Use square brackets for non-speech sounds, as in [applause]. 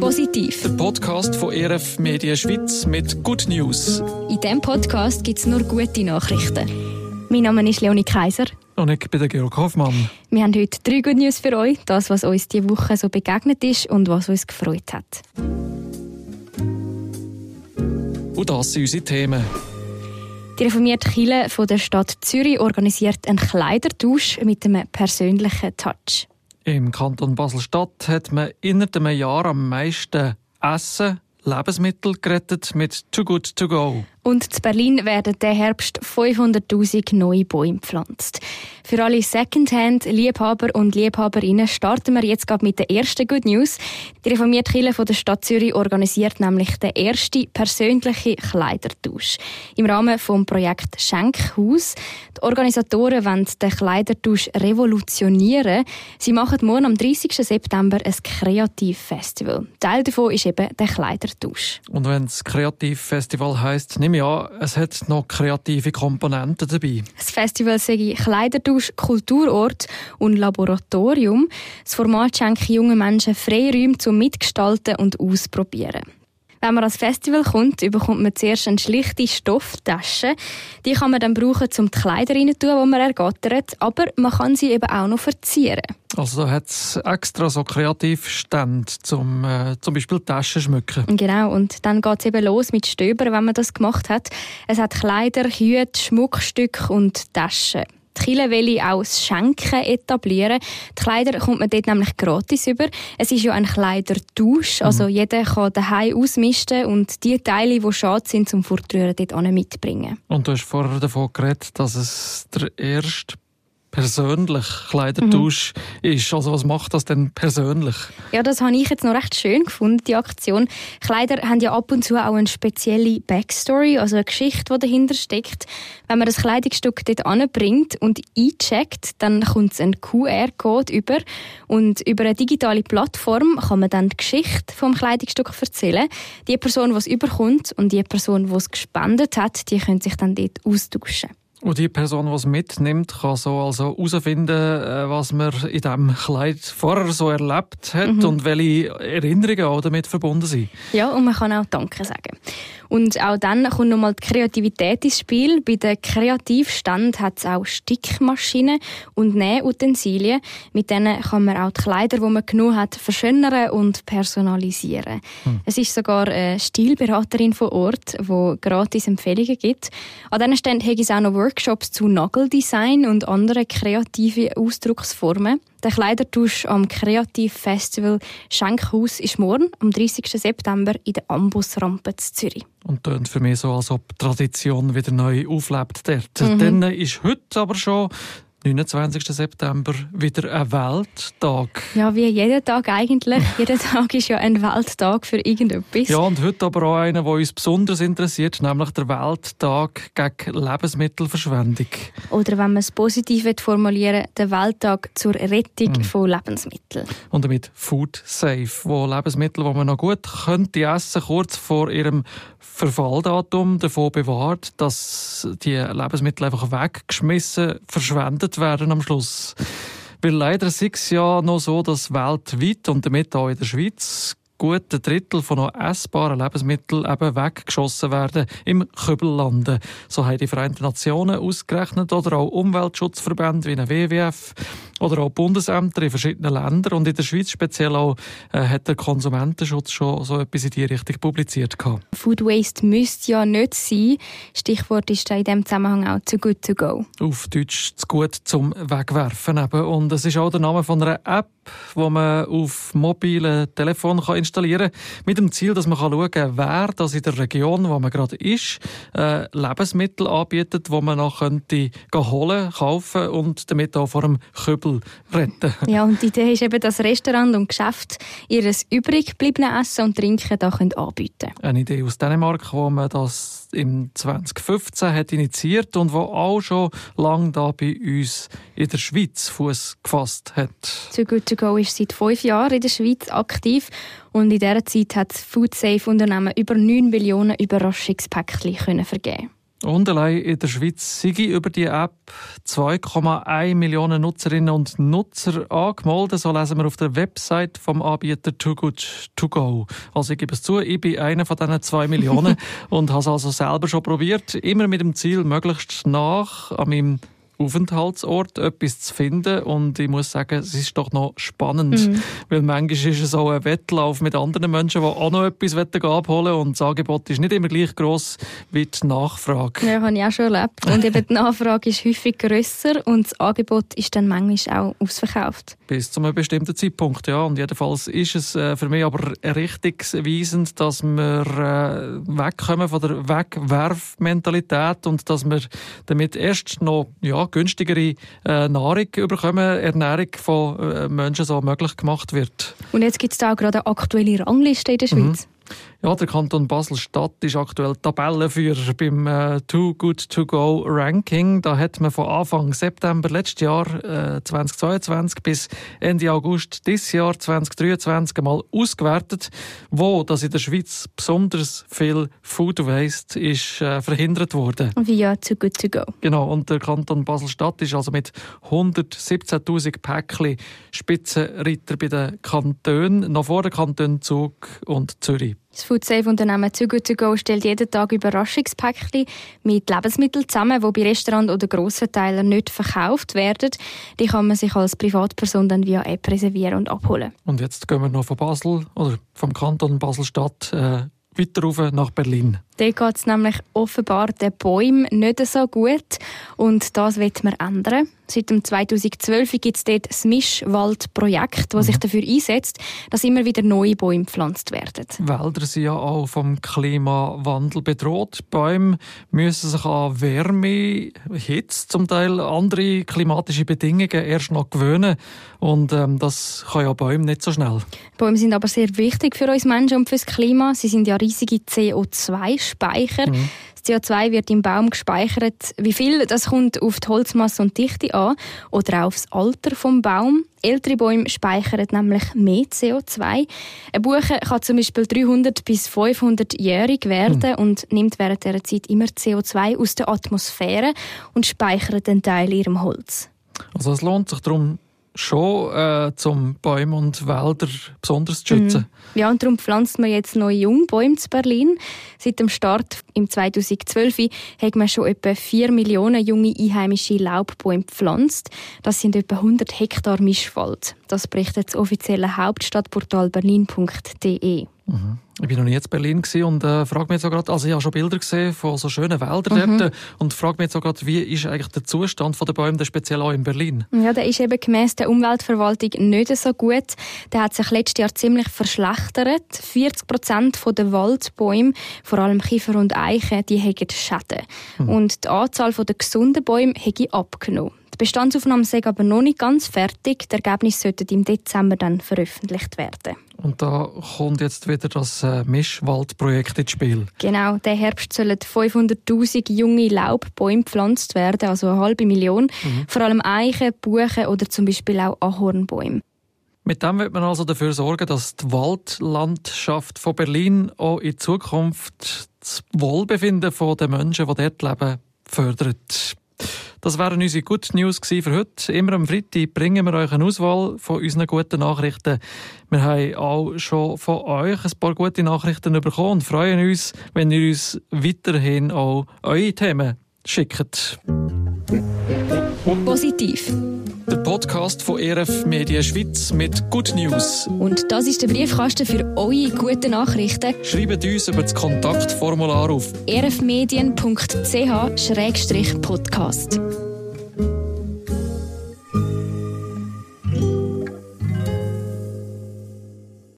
Positiv. Der Podcast von ERF Media Schweiz mit Good News. In diesem Podcast gibt es nur gute Nachrichten. Mein Name ist Leonie Kaiser. Und ich bin der Georg Hoffmann. Wir haben heute drei Good News für euch. Das, was uns diese Woche so begegnet ist und was uns gefreut hat. Und das sind unsere Themen. Die reformierte Kirche von der Stadt Zürich organisiert einen Kleidertausch mit einem persönlichen Touch. Im Kanton Basel-Stadt hat man innerhalb einem Jahr am meisten Essen, Lebensmittel gerettet mit Too Good To Go. Und in Berlin werden der Herbst 500.000 neue Bäume gepflanzt. Für alle Secondhand-Liebhaber und Liebhaberinnen starten wir jetzt gerade mit der ersten Good News. Die reformierte Kirche von der Stadt Zürich organisiert nämlich den ersten persönlichen Kleidertausch. Im Rahmen des Projekts Schenkhaus. Die Organisatoren wollen den Kleidertausch revolutionieren. Sie machen morgen am 30. September ein Kreativfestival. Teil davon ist eben der Kleidertausch. Und wenn es Kreativfestival heisst, nehme an, es hat noch kreative Komponenten dabei. Das Festival sei Kleidertausch, Kulturort und Laboratorium. Das Format schenkt jungen Menschen Freiräume zum Mitgestalten und Ausprobieren. Wenn man ans Festival kommt, bekommt man zuerst eine schlichte Stofftasche. Die kann man dann brauchen, um die Kleider rein tun, die man ergattert. Aber man kann sie eben auch noch verzieren. Also hat es extra so Kreativstände, zum äh, zum Beispiel Taschen schmücken. Genau, und dann geht es eben los mit Stöbern, wenn man das gemacht hat. Es hat Kleider, Hüte, Schmuckstücke und Taschen. Die Kirche will auch das Schenken etablieren. Die Kleider kommt man dort nämlich gratis über. Es ist ja ein Kleidertausch, also mhm. jeder kann daheim ausmisten und die Teile, die schade sind zum Fortrühren, dort mitbringen. Und du hast vorher davon geredet, dass es der erste persönlich Kleidertausch mhm. ist. Also was macht das denn persönlich? Ja, das habe ich jetzt noch recht schön gefunden, die Aktion. Kleider haben ja ab und zu auch eine spezielle Backstory, also eine Geschichte, die dahinter steckt. Wenn man das Kleidungsstück dort anbringt und eincheckt, dann kommt es ein QR-Code über und über eine digitale Plattform kann man dann die Geschichte vom Kleidungsstück erzählen. Die Person, die es überkommt und die Person, die es gespendet hat, die können sich dann dort austauschen. Und die Person, die es mitnimmt, kann so also herausfinden, äh, was man in diesem Kleid vorher so erlebt hat mhm. und welche Erinnerungen auch damit verbunden sind. Ja, und man kann auch Danke sagen. Und auch dann kommt nochmal die Kreativität ins Spiel. Bei den Kreativstand hat es auch Stickmaschinen und Nähutensilien. Mit denen kann man auch die Kleider, die man genug hat, verschönern und personalisieren. Hm. Es ist sogar eine Stilberaterin vor Ort, die gratis Empfehlungen gibt. An diesen Ständen gibt es auch noch Workshops zu Nageldesign und anderen kreativen Ausdrucksformen. Der Kleidertausch am Kreativfestival Schenkhaus ist morgen, am 30. September, in der Ambusrampe zu Zürich. Und tönt für mich so, als ob die Tradition wieder neu auflebt dort. Mhm. Dann ist heute aber schon 29. September wieder ein Welttag. Ja, wie jeden Tag eigentlich. [laughs] Jeder Tag ist ja ein Welttag für irgendetwas. Ja, und heute aber auch einer, der uns besonders interessiert, nämlich der Welttag gegen Lebensmittelverschwendung. Oder wenn man es positiv formulieren der Welttag zur Rettung mhm. von Lebensmitteln. Und damit Food Safe, wo Lebensmittel, die man noch gut könnte essen, kurz vor ihrem Verfalldatum davon bewahrt, dass die Lebensmittel einfach weggeschmissen, verschwendet werden am Schluss. Weil leider ist es ja noch so, dass weltweit und damit auch in der Schweiz gut ein Drittel von noch essbaren Lebensmitteln eben weggeschossen werden im Kübel landen. So haben die Vereinten Nationen ausgerechnet oder auch Umweltschutzverbände wie ein WWF oder auch Bundesämter in verschiedenen Ländern und in der Schweiz speziell auch äh, hat der Konsumentenschutz schon so etwas in die Richtung publiziert gehabt. Food Waste müsste ja nicht sein. Stichwort ist da in dem Zusammenhang auch «too good to go». Auf Deutsch «zu gut zum Wegwerfen» eben. Und es ist auch der Name von einer App, wo man auf mobilen Telefon kann installieren mit dem Ziel, dass man schauen kann, wer das in der Region, wo man gerade ist, äh, Lebensmittel anbietet, wo man noch könnte holen, kaufen und damit auch vor dem Kübel retten. [laughs] Ja, und die Idee ist eben, dass Restaurant und Geschäft ihres übrig gebliebenen Essen und Trinken da können anbieten können. Eine Idee aus Dänemark, wo man das im 2015 hat initiiert und wo auch schon lange da bei uns in der Schweiz Fuß gefasst hat. Too Good To Go ist seit fünf Jahren in der Schweiz aktiv und in dieser Zeit hat das Food Safe Unternehmen über 9 Millionen Überraschungspäckchen vergeben. Und allein in der Schweiz sind über die App 2,1 Millionen Nutzerinnen und Nutzer angemeldet. So lesen wir auf der Website vom Anbieter Too Good To Go. Also ich gebe es zu, ich bin einer von diesen 2 Millionen [laughs] und habe es also selber schon probiert. Immer mit dem Ziel, möglichst nach an meinem Aufenthaltsort etwas zu finden. Und ich muss sagen, es ist doch noch spannend, mhm. weil manchmal ist es auch ein Wettlauf mit anderen Menschen, die auch noch etwas abholen wollen und das Angebot ist nicht immer gleich gross wie die Nachfrage. Ja, habe ich auch schon erlebt. Und eben die Nachfrage ist häufig grösser und das Angebot ist dann manchmal auch ausverkauft. Bis zu einem bestimmten Zeitpunkt, ja. Und jedenfalls ist es äh, für mich aber richtungsweisend, dass wir äh, wegkommen von der Wegwerfmentalität und dass wir damit erst noch ja, günstigere äh, Nahrung bekommen, Ernährung von äh, Menschen so möglich gemacht wird. Und jetzt gibt es da auch gerade eine aktuelle Rangliste in der mhm. Schweiz. Mhm. Ja, der Kanton Basel-Stadt ist aktuell Tabellenführer beim äh, Too Good To Go Ranking. Da hat man von Anfang September letztes Jahr äh, 2022 bis Ende August dieses Jahr 2023 einmal ausgewertet, wo das in der Schweiz besonders viel Food Waste ist äh, verhindert wurde. Via Too Good To Go. Genau, und der Kanton Basel-Stadt ist also mit 117.000 Päckchen Spitzenreiter bei den Kantonen, noch vor den Kantonen Zug und Zürich. Das Foodsafe-Unternehmen Good To Go stellt jeden Tag Überraschungspäckchen mit Lebensmitteln zusammen, die bei Restaurants oder grossen Teilen nicht verkauft werden. Die kann man sich als Privatperson dann via App reservieren und abholen. Und jetzt gehen wir noch von Basel oder vom Kanton Basel-Stadt äh, weiter rauf nach Berlin. Dort geht es nämlich offenbar den Bäumen nicht so gut und das wird man ändern. Seit 2012 gibt es dort das Mischwaldprojekt, das mhm. sich dafür einsetzt, dass immer wieder neue Bäume gepflanzt werden. Wälder sind ja auch vom Klimawandel bedroht. Bäume müssen sich an Wärme, Hitze, zum Teil andere klimatische Bedingungen erst noch gewöhnen. Und ähm, das kann ja Bäume nicht so schnell. Bäume sind aber sehr wichtig für uns Menschen und fürs Klima. Sie sind ja riesige CO2-Speicher. Mhm. CO2 wird im Baum gespeichert. Wie viel, das kommt auf die Holzmasse und Dichte an oder aufs Alter vom Baum. Ältere Bäume speichern nämlich mehr CO2. Ein Buche kann zum Beispiel 300 bis 500 jährig werden hm. und nimmt während dieser Zeit immer CO2 aus der Atmosphäre und speichert einen Teil in ihrem Holz. Also es lohnt sich darum, schon äh, zum Bäume und Wälder besonders zu schützen. Mhm. Ja, und darum pflanzt man jetzt neue Jungbäume zu Berlin. Seit dem Start im 2012 hat man schon etwa 4 Millionen junge einheimische Laubbäume gepflanzt. Das sind etwa 100 Hektar Mischwald. Das berichtet das offizielle Hauptstadtportal berlin.de. Mhm. Ich war noch nie in Berlin und äh, frage mich jetzt auch gerade, also ich habe schon Bilder gesehen von so schönen Wäldern mhm. dort und frage mich jetzt auch gerade, wie ist eigentlich der Zustand der Bäume, speziell auch in Berlin? Ja, der ist eben gemäss der Umweltverwaltung nicht so gut. Der hat sich letztes Jahr ziemlich verschlechtert. 40 Prozent der Waldbäume, vor allem Kiefer und Eichen, die haben Schäden. Mhm. Und die Anzahl der gesunden Bäume hat abgenommen. Die Bestandsaufnahmen sind aber noch nicht ganz fertig. Die Ergebnisse sollten im Dezember dann veröffentlicht werden. Und da kommt jetzt wieder das äh, Mischwaldprojekt ins Spiel. Genau, der Herbst sollen 500.000 junge Laubbäume gepflanzt werden, also eine halbe Million. Mhm. Vor allem Eichen, Buchen oder zum Beispiel auch Ahornbäume. Mit dem wird man also dafür sorgen, dass die Waldlandschaft von Berlin auch in Zukunft das Wohlbefinden der Menschen, die dort leben, fördert. Das wären unsere Good News für heute. Immer am Freitag bringen wir euch eine Auswahl von unseren guten Nachrichten. Wir haben auch schon von euch ein paar gute Nachrichten bekommen und freuen uns, wenn ihr uns weiterhin auch eure Themen schickt. Positiv. Der Podcast von ERF Media Schweiz mit Good News. Und das ist der Briefkasten für eure guten Nachrichten. Schreibt uns über das Kontaktformular auf erfmedien.ch-podcast.